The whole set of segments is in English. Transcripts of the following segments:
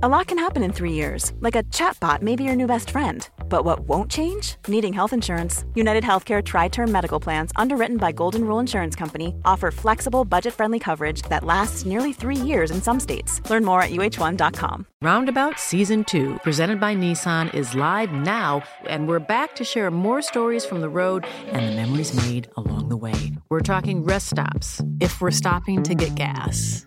A lot can happen in three years, like a chatbot may be your new best friend. But what won't change? Needing health insurance. United Healthcare Tri Term Medical Plans, underwritten by Golden Rule Insurance Company, offer flexible, budget friendly coverage that lasts nearly three years in some states. Learn more at uh1.com. Roundabout Season 2, presented by Nissan, is live now, and we're back to share more stories from the road and the memories made along the way. We're talking rest stops, if we're stopping to get gas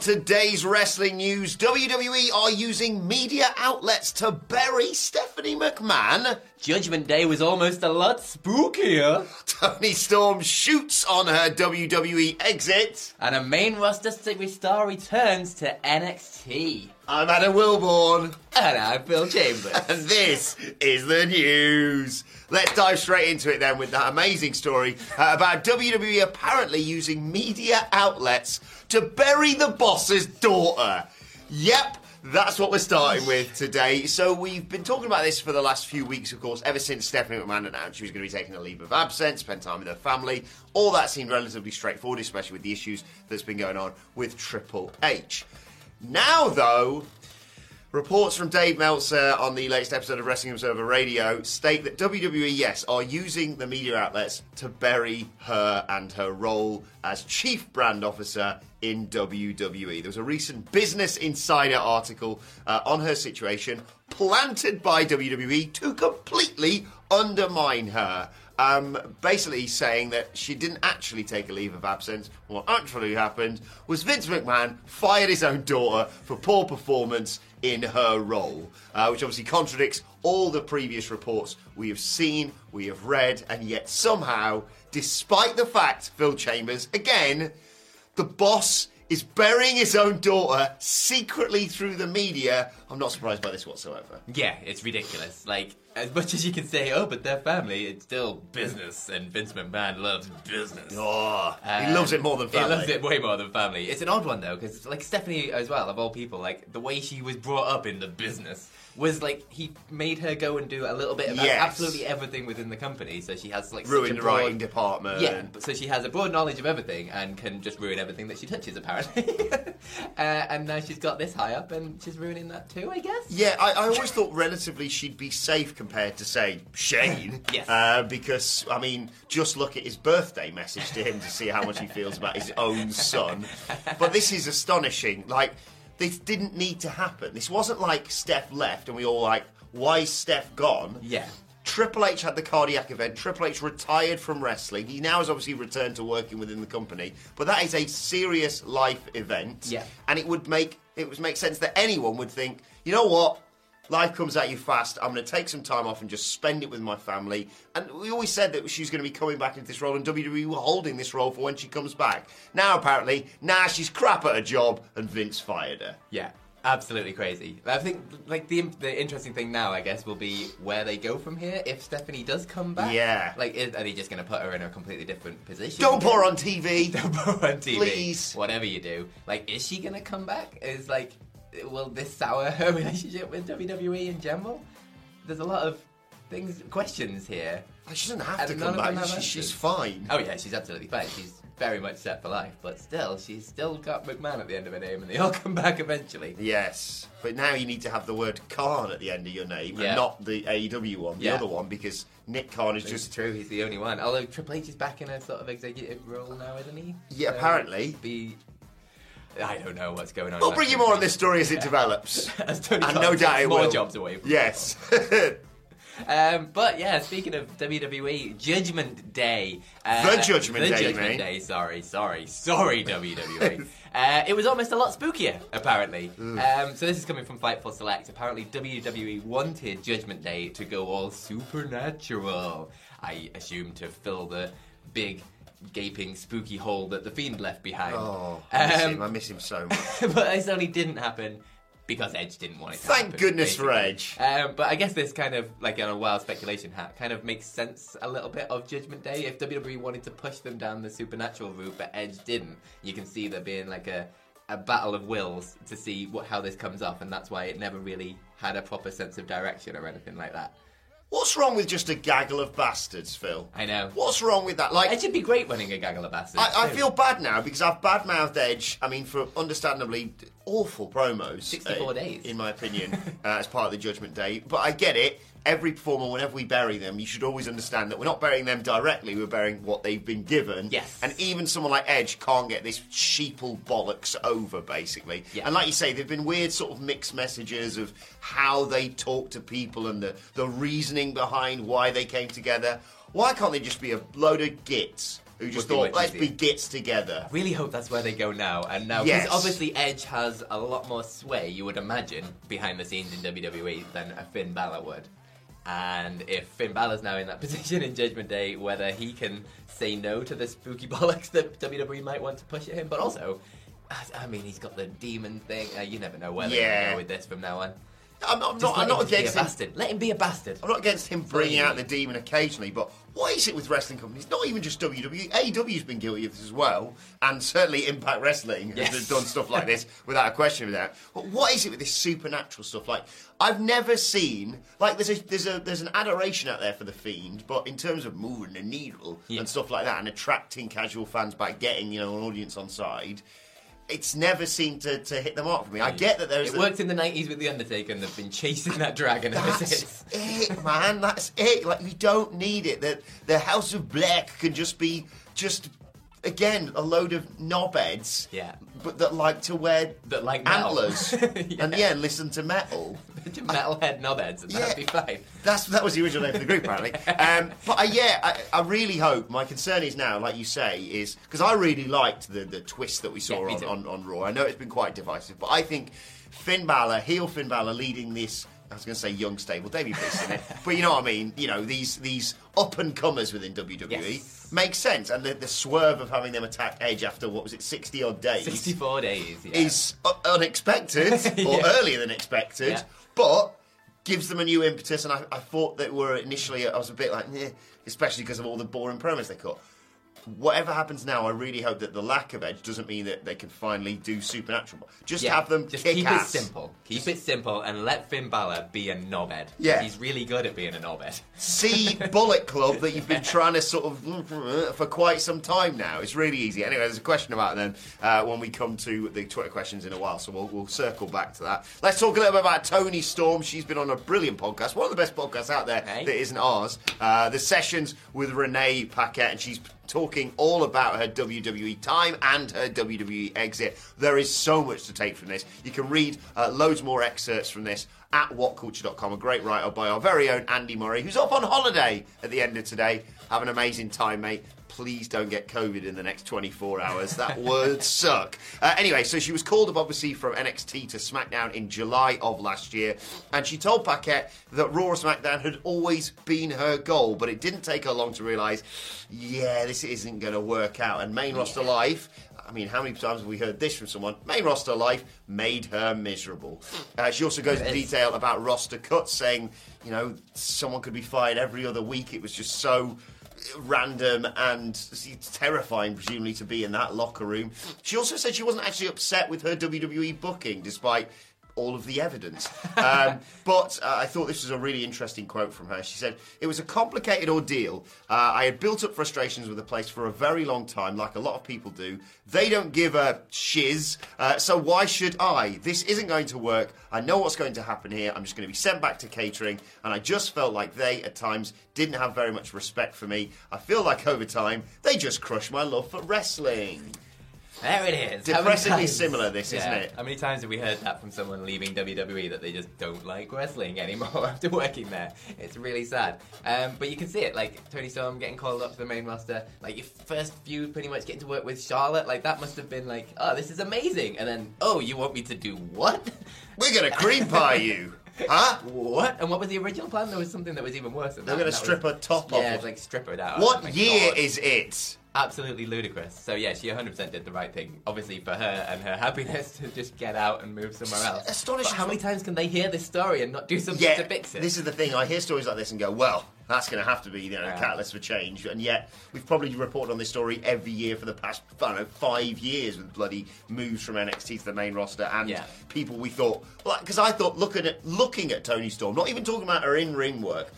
Today's wrestling news, WWE are using media outlets to bury Stephanie McMahon. Judgment Day was almost a lot spookier. Toni Storm shoots on her WWE exit. And a main roster star returns to NXT. I'm Adam Wilborn. And I'm Phil Chambers. and this is the news. Let's dive straight into it then with that amazing story uh, about WWE apparently using media outlets to bury the boss's daughter. Yep, that's what we're starting with today. So we've been talking about this for the last few weeks, of course, ever since Stephanie McMahon announced she was going to be taking a leave of absence, spend time with her family. All that seemed relatively straightforward, especially with the issues that's been going on with Triple H. Now, though, Reports from Dave Meltzer on the latest episode of Wrestling Observer Radio state that WWE, yes, are using the media outlets to bury her and her role as chief brand officer in WWE. There was a recent Business Insider article uh, on her situation, planted by WWE to completely undermine her. Um, basically saying that she didn't actually take a leave of absence. What actually happened was Vince McMahon fired his own daughter for poor performance in her role, uh, which obviously contradicts all the previous reports we have seen, we have read, and yet somehow, despite the fact, Phil Chambers, again, the boss is burying his own daughter secretly through the media. I'm not surprised by this whatsoever. Yeah, it's ridiculous. Like, as much as you can say, oh, but their family, it's still business, and Vince McMahon loves business. Oh, um, he loves it more than family. He loves it way more than family. It's an odd one, though, because, like, Stephanie as well, of all people, like, the way she was brought up in the business was like he made her go and do a little bit of yes. absolutely everything within the company. So she has like ruined the writing department. Yeah, so she has a broad knowledge of everything and can just ruin everything that she touches. Apparently, uh, and now she's got this high up and she's ruining that too. I guess. Yeah, I, I always thought relatively she'd be safe compared to say Shane. yes. Uh, because I mean, just look at his birthday message to him to see how much he feels about his own son. But this is astonishing. Like this didn't need to happen. This wasn't like Steph left and we all like, why is Steph gone? Yeah. Triple H had the cardiac event. Triple H retired from wrestling. He now has obviously returned to working within the company, but that is a serious life event. Yeah. And it would make it would make sense that anyone would think, you know what? Life comes at you fast. I'm going to take some time off and just spend it with my family. And we always said that she's going to be coming back into this role, and WWE were holding this role for when she comes back. Now, apparently, now nah, she's crap at her job, and Vince fired her. Yeah. Absolutely crazy. I think like the the interesting thing now, I guess, will be where they go from here. If Stephanie does come back, yeah, like is, are they just going to put her in a completely different position? Don't put her on TV. Don't put her on TV, please. Whatever you do, like, is she going to come back? Is like will this sour her relationship with WWE in general? There's a lot of things, questions here. She doesn't have to come back. She, she's fine. Oh yeah, she's absolutely fine. She's very much set for life, but still, she's still got McMahon at the end of her name, and they all come back eventually. Yes, but now you need to have the word Khan at the end of your name, yeah. and not the AEW one, the yeah. other one, because Nick Khan is it's just true. He's the only one. Although Triple H is back in a sort of executive role now, isn't he? Yeah, so apparently. Be I don't know what's going on. We'll bring you more on this story as it develops. as Tony and no doubt it more will. jobs away. From yes. Um, but yeah, speaking of WWE, Judgment Day. Uh, the Judgment the Day, Judgment. Day. Sorry, sorry, sorry, WWE. uh, it was almost a lot spookier, apparently. Um, so this is coming from Fightful Select. Apparently, WWE wanted Judgment Day to go all supernatural. I assume to fill the big gaping, spooky hole that the Fiend left behind. Oh, I miss Um, him. I miss him so much. but this only didn't happen because Edge didn't want it to Thank happen, goodness for. Edge. Um, but I guess this kind of, like on a wild speculation hat, kind of makes sense a little bit of Judgment Day. If WWE wanted to push them down the supernatural route, but Edge didn't, you can see there being like a, a battle of wills to see what how this comes off, and that's why it never really had a proper sense of direction or anything like that. What's wrong with just a gaggle of bastards, Phil? I know. What's wrong with that? Like, Edge would be great running a gaggle of bastards. I, I too. feel bad now because I've badmouthed Edge. I mean, for understandably awful promos. 64 uh, days. in my opinion, uh, as part of the Judgment Day. But I get it. Every performer, whenever we bury them, you should always understand that we're not burying them directly. We're burying what they've been given. Yes. And even someone like Edge can't get this sheeple bollocks over, basically. Yeah. And like you say, there've been weird sort of mixed messages of how they talk to people and the the reasoning behind why they came together. Why can't they just be a load of gits? Who just thought, let's easier. be gits together. really hope that's where they go now. And now, because Yes. obviously Edge has a lot more sway, you would imagine, behind the scenes in WWE than a Finn Balor would. And if Finn Balor's now in that position in Judgment Day, whether he can say no to the spooky bollocks that WWE might want to push at him, but also, I mean, he's got the demon thing. Uh, you never know where they're going Yeah. to go with this from now on. I'm, I'm not. I'm not him just be against him. bastard. Let him be a bastard. I'm not against him bringing out the demon occasionally, but what is it with wrestling companies? Not even just WWE. AEW's been guilty of this as well, and certainly Impact Wrestling Yes. has done stuff like this without a question of that. But what is it with this supernatural stuff? Like I've never seen like there's a there's a there's an adoration out there for the Fiend, but in terms of moving the needle Yeah. and stuff like that, and attracting casual fans by getting you know an audience on side. It's never seemed to, to hit the mark for me. I get that there's It the- worked in the 90s with The Undertaker, and they've been chasing that dragon ever That's since. it, man. That's it. Like we don't need it. That the House of Black can just be just again a load of knobheads. Yeah. But that like to wear That like metal. antlers Yeah. and yeah, listen to metal. Metalhead knobheads, and that'd be fine. That's that was the original name of the group, apparently. Um, but uh, yeah, I, I really hope. My concern is now, like you say, is because I really liked the the twist that we saw Yeah, on, on on Raw. I know it's been quite divisive, but I think Finn Balor, heel Finn Balor, leading this. I was going to say young stable, Davey Priest in it, but you know what I mean. You know these these up and comers within WWE Yes. makes sense, and the, the swerve of having them attack Edge after what was it, sixty odd days, 64 days, yeah. is unexpected or Yeah. earlier than expected, Yeah. but gives them a new impetus. And I, I thought that were initially, I was a bit like, especially because of all the boring promos they cut. Whatever happens now, I really hope that the lack of edge doesn't mean that they can finally do supernatural. Just Yeah, have them just keep ass. it simple. Keep it simple and let Finn Balor be a knobhead. Yeah. He's really good at being a knobhead. See Bullet Club that you've been trying to sort of for quite some time now. It's really easy. Anyway, there's a question about them uh, when we come to the Twitter questions in a while, so we'll, we'll circle back to that. Let's talk a little bit about Toni Storm. She's been on a brilliant podcast, one of the best podcasts out there Hey. that isn't ours. Uh, the sessions with Renee Paquette, and she's talking all about her WWE time and her WWE exit. There is so much to take from this. You can read uh, loads more excerpts from this at whatculture.com. A great write up by our very own Andy Murray, who's off on holiday at the end of today. Have an amazing time, mate. Please don't get COVID in the next 24 hours. That would suck. Uh, anyway, so she was called up, obviously, from NXT to SmackDown in July of last year. And she told Paquette that Raw or SmackDown had always been her goal, but it didn't take her long to realise, yeah, this isn't going to work out. And main roster life, I mean, how many times have we heard this from someone? Main roster life made her miserable. Uh, she also goes into detail about roster cuts, saying, you know, someone could be fired every other week. It was just so random and terrifying, presumably, to be in that locker room. She also said she wasn't actually upset with her WWE booking, despite all of the evidence. Um, but uh, I thought this was a really interesting quote from her. She said, It was a complicated ordeal. Uh, I had built up frustrations with the place for a very long time, like a lot of people do. They don't give a shiz, uh, so why should I? This isn't going to work. I know what's going to happen here. I'm just going to be sent back to catering, and I just felt like they, at times, didn't have very much respect for me. I feel like over time, they just crushed my love for wrestling. There it is. Depressingly similar, this, isn't it? How many times have we heard that from someone leaving WWE that they just don't like wrestling anymore after working there? It's really sad. Um, but you can see it, like Toni Storm getting called up to the main roster. Like your first feud, pretty much getting to work with Charlotte. Like that must have been like, oh, this is amazing. And then, oh, you want me to do what? We're going to cream pie you. Huh? what? And what was the original plan? There was something that was even worse than that. They're going to strip was- her top off. Yeah, it's like strip her down. What Oh year God. is it? Absolutely ludicrous. So yeah, she 100% did the right thing. Obviously for her and her happiness to just get out and move somewhere else. Astonishing. But how many times can they hear this story and not do something Yeah, to fix it? this is the thing. I hear stories like this and go, well, that's going to have to be you know, a catalyst for change. And yet, we've probably reported on this story every year for the past, I don't know, five years with bloody moves from NXT to the main roster and Yeah. people we thought, because I thought looking at looking at Toni Storm, not even talking about her in ring work.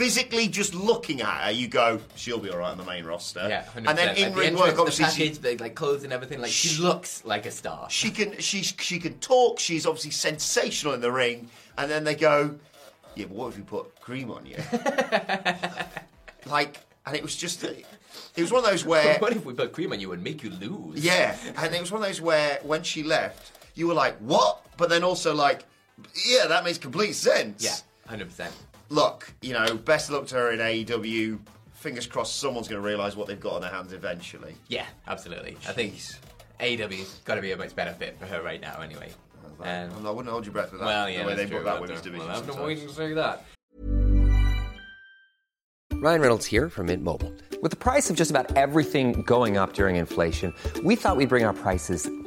Physically, just looking at her, you go, she'll be all right on the main roster. yeah, 100%. and then in the ring work, the obviously, she- package, the, like clothes and everything. Like she looks like a star. she can she she can talk. She's obviously sensational in the ring. And then they go, yeah, but what if we put cream on you? like, and it was just, it was one of those where, what if we put cream on you and make you lose? yeah, and it was one of those where when she left, you were like, what? But then also like, yeah, that makes complete sense. yeah, hundred percent. Look, you know, best of luck to her in AEW. Fingers crossed, someone's going to realise what they've got on their hands eventually. Yeah, absolutely. I think AEW's got to be a much better fit for her right now. Anyway. Um, I wouldn't hold your breath with that. well, yeah, the way that's they true. book that We'll women's have to- division. We'll to sometimes. wait and see that. Ryan Reynolds here from Mint Mobile. With the price of just about everything going up during inflation, we thought we'd bring our prices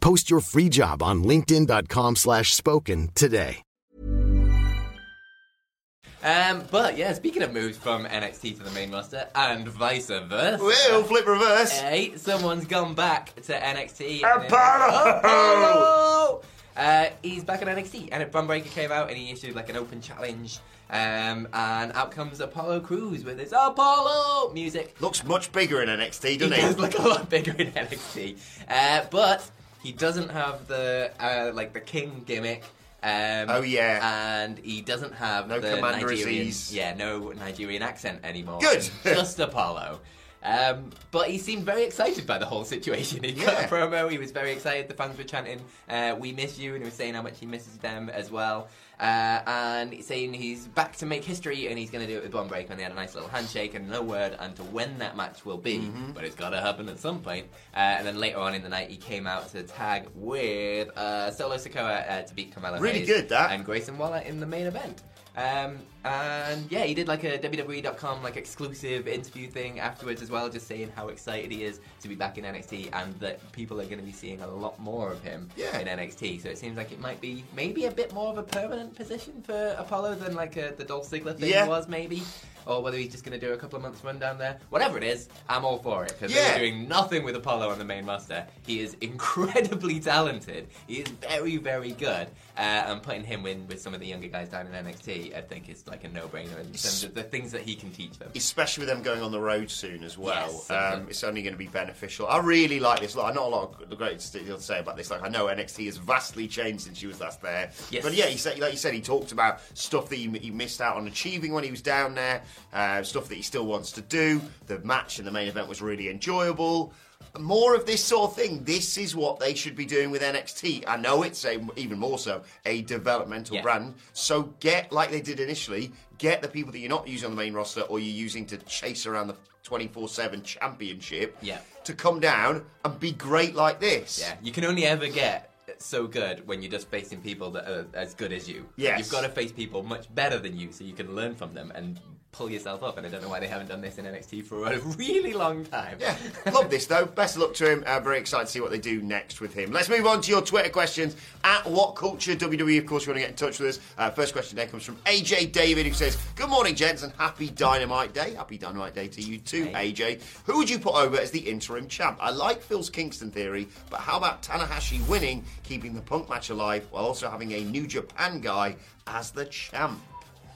Post your free job on linkedin.com slash spoken today. Um, but yeah, speaking of moves from NXT to the main roster and vice versa. Whoa, flip reverse. Hey, someone's gone back to NXT. Apollo! Apollo! Uh, he's back at NXT, and Bron Breakker came out and he issued like an open challenge. Um, and out comes Apollo Crews with his Apollo music. Looks much bigger in NXT, He doesn't he? does look a lot bigger in NXT, uh, but he doesn't have the uh, like the king gimmick. Um, Oh, yeah. and he doesn't have No the Commander Nigerian, Azeez. yeah, no Nigerian accent anymore. Good. just Apollo. Um, but he seemed very excited by the whole situation. He Yeah. a promo. He was very excited. The fans were chanting, uh, "We miss you," and he was saying how much he misses them as well. Uh, and he's saying he's back to make history, and he's going to do it with Bron Breakker. And they had a nice little handshake, and no word onto when that match will be, Mm-hmm. but it's got to happen at some point. Uh, and then later on in the night, he came out to tag with uh, Solo Sikoa uh, to beat Carmelo Really Hayes good, that. and Grayson Waller in the main event. Um, and yeah, he did like a WWE.com like exclusive interview thing afterwards as well, just saying how excited he is to be back in NXT and that people are going to be seeing a lot more of him Yeah. in NXT. So it seems like it might be maybe a bit more of a permanent position for Apollo than like a, the Dolph Ziggler thing Yeah. was maybe. Or whether he's just going to do a couple of months run down there. Whatever it is, I'm all for it because Yeah. they're doing nothing with Apollo on the main roster. He is incredibly talented. He is very, very good. Uh, and putting him in with some of the younger guys down in NXT, I think is like a no-brainer in terms of the things that he can teach them. Especially with them going on the road soon as well. Yes, um, it's only going to be beneficial. I really like this. Like, not a lot of the great to say about this. Like, I know NXT has vastly changed since she was last there. Yes. But yeah, he said, like you said, he talked about stuff that he, he missed out on achieving when he was down there, uh, stuff that he still wants to do. The match and the main event was really enjoyable. More of this sort of thing. This is what they should be doing with NXT. I know it's a, even more so a developmental Yeah. brand. So get like they did initially. Get the people that you're not using on the main roster or you're using to chase around the 24/7 championship. Yeah. To come down and be great like this. Yeah, you can only ever get so good when you're just facing people that are as good as you. Yes. You've got to face people much better than you so you can learn from them and pull yourself up. And I don't know why they haven't done this in NXT for a really long time. Yeah, love this though. Best of luck to him. Uh, very excited to see what they do next with him. Let's move on to your Twitter questions at What Culture WWE. Of course, you want to get in touch with us. Uh, first question today comes from AJ David, who says, "Good morning, gents, and happy Dynamite Day. Happy Dynamite Day to you too, AJ. Who would you put over as the interim champ? I like Phil's Kingston theory, but how about Tanahashi winning, keeping the Punk match alive, while also having a New Japan guy as the champ?"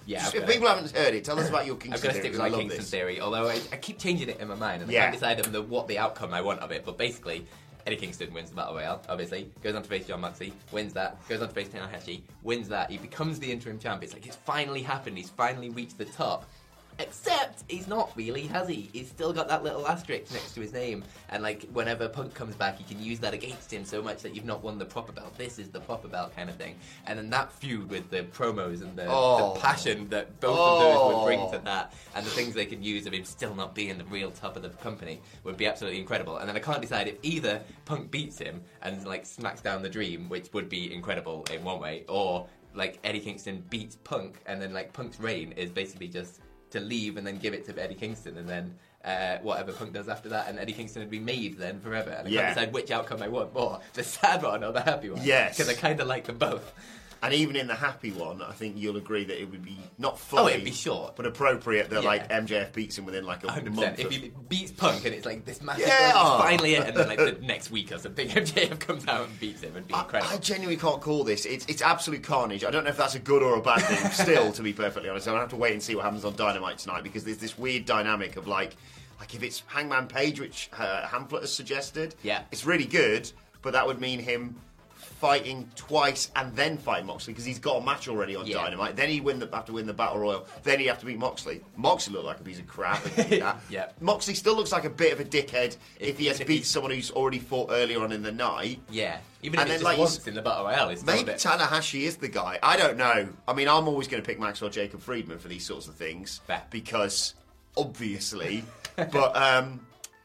Yeah, if people haven't heard it, tell us about your I'm Kingston going to theory. stick with my Kingston this. theory, although I, I keep changing it in my mind and I Yeah. can't decide on the, what the outcome I want of it. But basically, Eddie Kingston wins the Battle Royale, obviously, goes on to face Jon Moxley, wins that, goes on to face Tanahashi, wins that, he becomes the interim champ. It's like it's finally happened, he's finally reached the top. Except he's not really, has he? He's still got that little asterisk next to his name, and like whenever Punk comes back, you can use that against him so much that you've not won the proper belt. This is the proper belt kind of thing. And then that feud with the promos and the, Oh. the passion that both of those would bring Oh. to that, and the things they could use of him still not being the real top of the company would be absolutely incredible. And then I can't decide if either Punk beats him and like smacks down the Dream, which would be incredible in one way, or like Eddie Kingston beats Punk, and then like Punk's reign is basically just to leave and then give it to Eddie Kingston, and then. Uh, whatever Punk does after that, and Eddie Kingston would be made then forever. And I Yeah. can't decide which outcome I want more: the sad one or the happy one. Yes. because I kind of like them both. And even in the happy one, I think you'll agree that it would be not funny, Oh, it'd be short. but appropriate that Yeah. like MJF beats him within like a 100%. month. If he beats Punk and it's like this massive, Yeah. finally it, and then like the next week or something, MJF comes out and beats him, and be incredible. I genuinely can't call this. It's it's absolute carnage. I don't know if that's a good or a bad thing. Still, to be perfectly honest, I'm gonna have to wait and see what happens on Dynamite tonight because there's this weird dynamic of like, like if it's Hangman Page, which uh, Hamlet has suggested, Yeah. it's really good, but that would mean him fighting twice and then fight Moxley because he's got a match already on Yeah. Dynamite. Then he'd win the, have to win the Battle Royal. Then he'd have to beat Moxley. Moxley looked like a piece of crap. if he did that. Yeah. Moxley still looks like a bit of a dickhead if, If- he has if beat someone who's already fought earlier on in the night. yeah, even And if then, it's just like, once in the battle royale, it's Maybe bit. Tanahashi is the guy. I don't know. I mean, I'm always going to pick Maxwell Jacob Friedman for these sorts of things Fair. because, obviously, but um,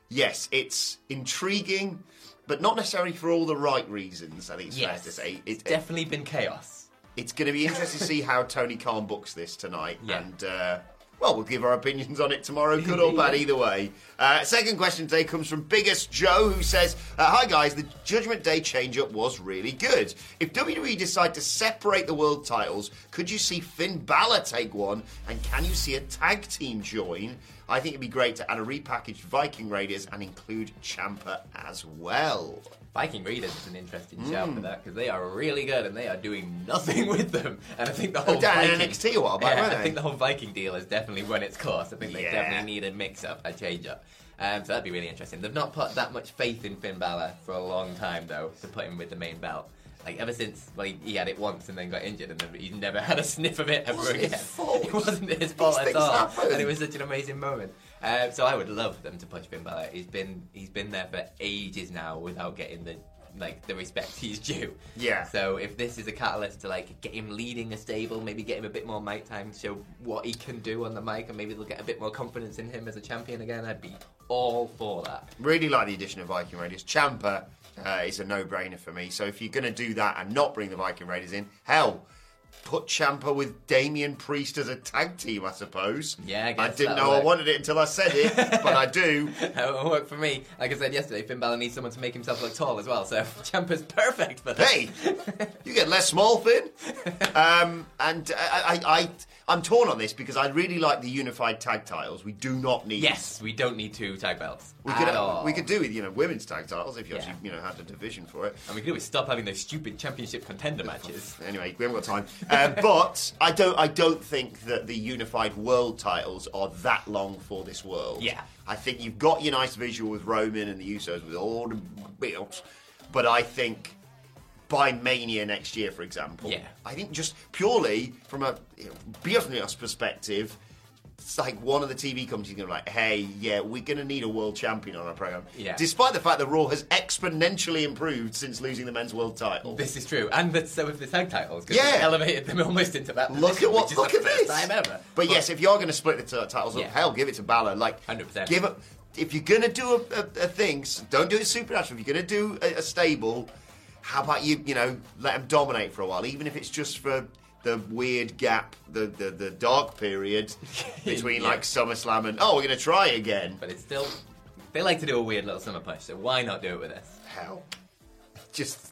yes, it's intriguing, but not necessarily for all the right reasons. I think it's fair to say. it's It- definitely been chaos. it's going to be interesting to see how Tony Khan books this tonight. Yeah. And, uh, well, we'll give our opinions on it tomorrow, good or bad, either way. Uh, second question today comes from Biggest Joe, who says, uh, Hi guys, the Judgment Day change up was really good. If WWE decide to separate the world titles, could you see Finn Balor take one? And can you see a tag team join? I think it'd be great to add a repackaged Viking Raiders and include Ciampa as well. Viking Raiders is an interesting Hmm. shout for that because they are really good and they are doing nothing with them. And I think the whole down Viking, NXT a while back, yeah, I think the whole Viking deal has definitely run its course. I think they Yeah. definitely need a mix-up, a change-up. Um, so that'd be really interesting. They've not put that much faith in Finn Balor for a long time though to put him with the main belt. Like ever since, well, he, he had it once and then got injured, and then he's never had a sniff of it ever wasn't again. his fault. It wasn't his fault at all, happen. and it was such an amazing moment. Um, so I would love them to push Finn Balor. He's been he's been there for ages now without getting the like the respect he's due. Yeah. So if this is a catalyst to like get him leading a stable, maybe get him a bit more mic time, show what he can do on the mic, and maybe they'll get a bit more confidence in him as a champion again, I'd be all for that. Really like the addition of Viking Raiders. Ciampa uh, is a no-brainer for me. So if you're going to do that and not bring the Viking Raiders in, hell, put Ciampa with Damian Priest as a tag team, I suppose. Yeah, I guess didn't know I wanted it until I said it, but I do. That won't work for me. Like I said yesterday, Finn Balor needs someone to make himself look tall as well, so Ciampa's perfect for that. Hey, you get less small, Finn. Um, and I, I, I, I'm torn on this because I really like the unified tag titles. We do not need. Yes, we don't need two tag belts We could, all. we could do with you know women's tag titles if you actually you know had a division for it. and we could always stop having those stupid championship contender matches. Anyway, we haven't got time. Uh, but I don't. I don't think that the unified world titles are that long for this world. Yeah. I think you've got your nice visual with Roman and the Usos with all the belts, but I think by Mania next year, for example, Yeah. I think just purely from a you know, business perspective. It's like one of the TV companies going to be like, hey, yeah, we're going to need a world champion on our program. Yeah. Despite the fact that Raw has exponentially improved since losing the men's world title. This is true, and that so have the tag titles. 'cause Yeah. elevated them almost into that. Look at what. Look the at first this. time ever. But, yes, if you're going to split the t- titles up, Yeah. hell, give it to Balor. Like, 100%. Give it. If you're going to do a, a, a thing, don't do it supernatural. If you're going to do a, a stable, how about you, you know, let them dominate for a while, even if it's just for the weird gap, the the, the dark period between Yeah. like SummerSlam and oh, we're to try again. But it's still. They like to do a weird little summer push, so why not do it with us? Hell. Just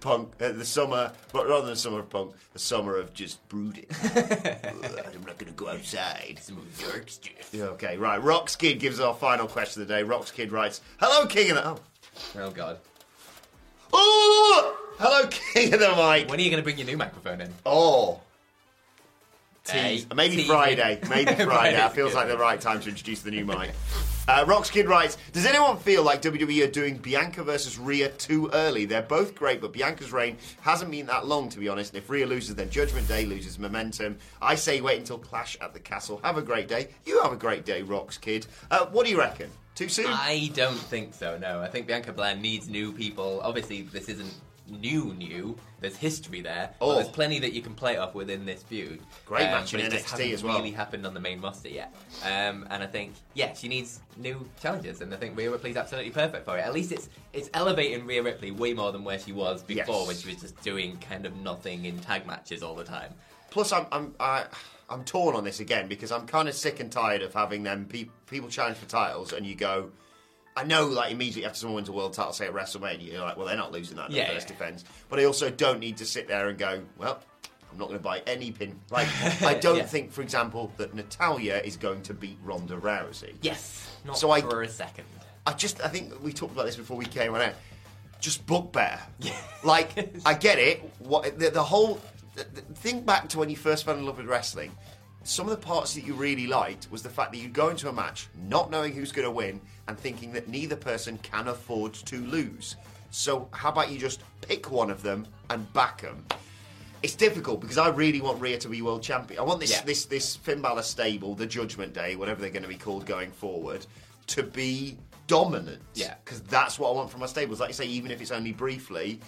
punk, uh, the summer, but rather than summer of punk, the summer of just brooding. I'm not to go outside. Some dark stuff. Okay, right. Rox Kid gives our final question of the day. Rox Kid writes, Hello, King of the. Oh. Oh god. oh! Hello, King of the Mic. When are you going to bring your new microphone in? Oh. Hey, Tease. Maybe. Friday. Maybe Friday. That feels like the right time to introduce the new mic. Uh, Rox Kid writes Does anyone feel like WWE are doing Bianca versus Rhea too early? They're both great, but Bianca's reign hasn't been that long, to be honest. And if Rhea loses, then Judgment Day loses momentum. I say wait until Clash at the Castle. Have a great day. You have a great day, Rox Kid. Uh, what do you reckon? Too soon? I don't think so. No, I think Bianca Belair needs new people. Obviously, this isn't new, new. There's history there. Oh. there's plenty that you can play off within this feud. Um, Great match but in it just NXT hasn't as well. Really happened on the main roster yet. Um, and I think yeah, she needs new challenges, and I think Rhea Ripley's absolutely perfect for it. At least it's it's elevating Rhea Ripley way more than where she was before, Yes. when she was just doing kind of nothing in tag matches all the time. Plus, I'm I'm I, I'm torn on this again because I'm kind of sick and tired of having them pe- people challenge for titles, and you go. I know, like immediately after someone wins a world title, say at WrestleMania, you're like, well, they're not losing that in Yeah, first yeah. defense. But I also don't need to sit there and go, well, I'm not going to buy any pin. Like, I don't Yeah. think, for example, that Natalya is going to beat Ronda Rousey. Yes, not So I- for a second. I just, I think we talked about this before we came on out. Just book better. Like, I get it. What the, the whole the, the- think back to when you first fell in love with wrestling. Some of the parts that you really liked was the fact that you go into a match not knowing who's going to win and thinking that neither person can afford to lose. So how about you just pick one of them and back them? It's difficult because I really want Rhea to be world champion. I want this Yeah. this this Finn Balor stable, the Judgment Day, whatever they're going to be called going forward, to be dominant. Yeah. because that's what I want from my stables. Like you say, even if it's only briefly.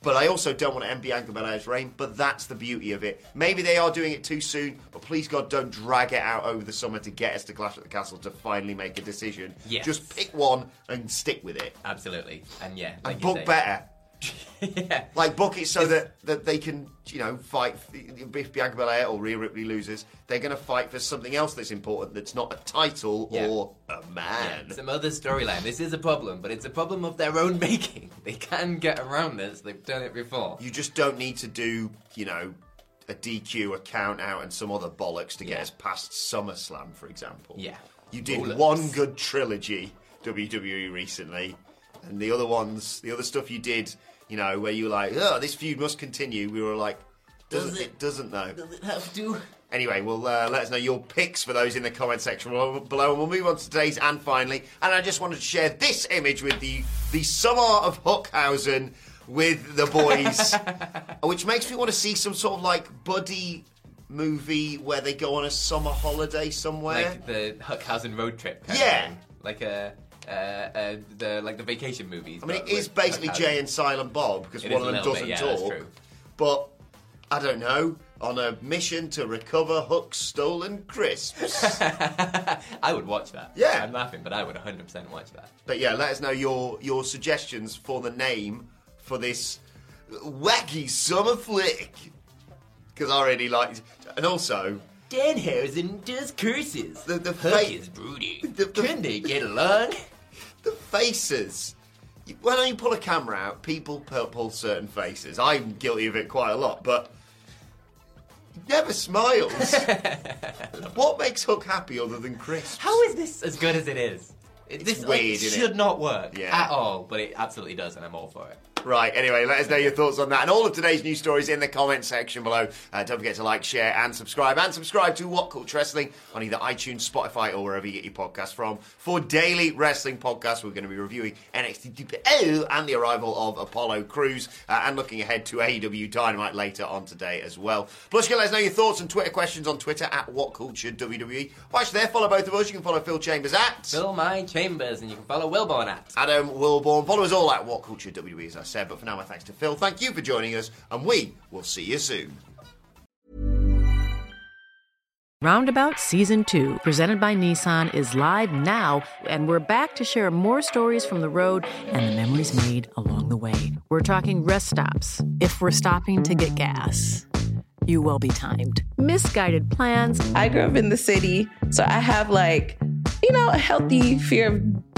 But I also don't want to end Bianca Belair's reign. But that's the beauty of it. Maybe they are doing it too soon. But please God, don't drag it out over the summer to get us to Clash at the Castle to finally make a decision. Yes. Just pick one and stick with it. Absolutely, and yeah, like and book say. better. yeah. Like book it so that, that they can, you know, fight. If Bianca Belair or Rhea Ripley loses, they're going to fight for something else that's important. That's not a title Yeah. or man. Some other storyline. This is a problem, but it's a problem of their own making. They can get around this. They've done it before. You just don't need to do, you know, a DQ, a count out, and some other bollocks to get us past SummerSlam, for example. Yeah. You did one good trilogy, WWE recently, and the other ones, the other stuff you did, you know, where you were like, oh, this feud must continue. We were like, doesn't Does it? it? Doesn't though. Does it have to? Anyway, well, uh, let us know your picks for those in the comment section below, and we'll move on to today's and finally. And I just wanted to share this image with you: the summer of Hookhausen with the boys, which makes me want to see some sort of like buddy movie where they go on a summer holiday somewhere. Like the Hookhausen road trip. Kind Yeah. Of thing. Like a. Uh, uh, the like the vacation movies. I mean, it is basically. Jay and Silent Bob because one of them doesn't bit, yeah, that's talk. true. But I don't know. On a mission to recover Hook's stolen crisps. I would watch that. Yeah. I'm laughing, but I would 100% watch that. But yeah, let us know your your suggestions for the name for this wacky summer flick. Because I really like and also Danhausen does curses. the the, Hook fa- is broody. The- the- Can they get along? the faces. When you pull a camera out, people pull, certain faces. I'm guilty of it quite a lot, but never smiles. what makes Hook happy other than crisps? How is this as good as it is? It, this like, weird, isn't it? should not work Yeah. at all, but it absolutely does, and I'm all for it. Right, anyway, let us know your thoughts on that and all of today's news stories in the comment section below. Uh, don't forget to like, share, and subscribe. And subscribe to What Culture Wrestling on either iTunes, Spotify, or wherever you get your podcasts from. For daily wrestling podcasts, we're going to be reviewing NXT 2.0 and the arrival of Apollo Crews uh, and looking ahead to AEW Dynamite later on today as well. Plus, you can let us know your thoughts and Twitter questions on Twitter at What Culture WWE. You're there, follow both of us. You can follow Phil Chambers at Fill my chambers, and you can follow Wilborn at. Adam Wilborn. Follow us all at What Culture WWE, as I said. But for now, my thanks to Phil. Thank you for joining us, and we will see you soon. Roundabout Season 2, presented by Nissan, is live now, and we're back to share more stories from the road and the memories made along the way. We're talking rest stops. If we're stopping to get gas, you will be timed. Misguided plans. I grew up in the city, so I have like, you know, a healthy fear of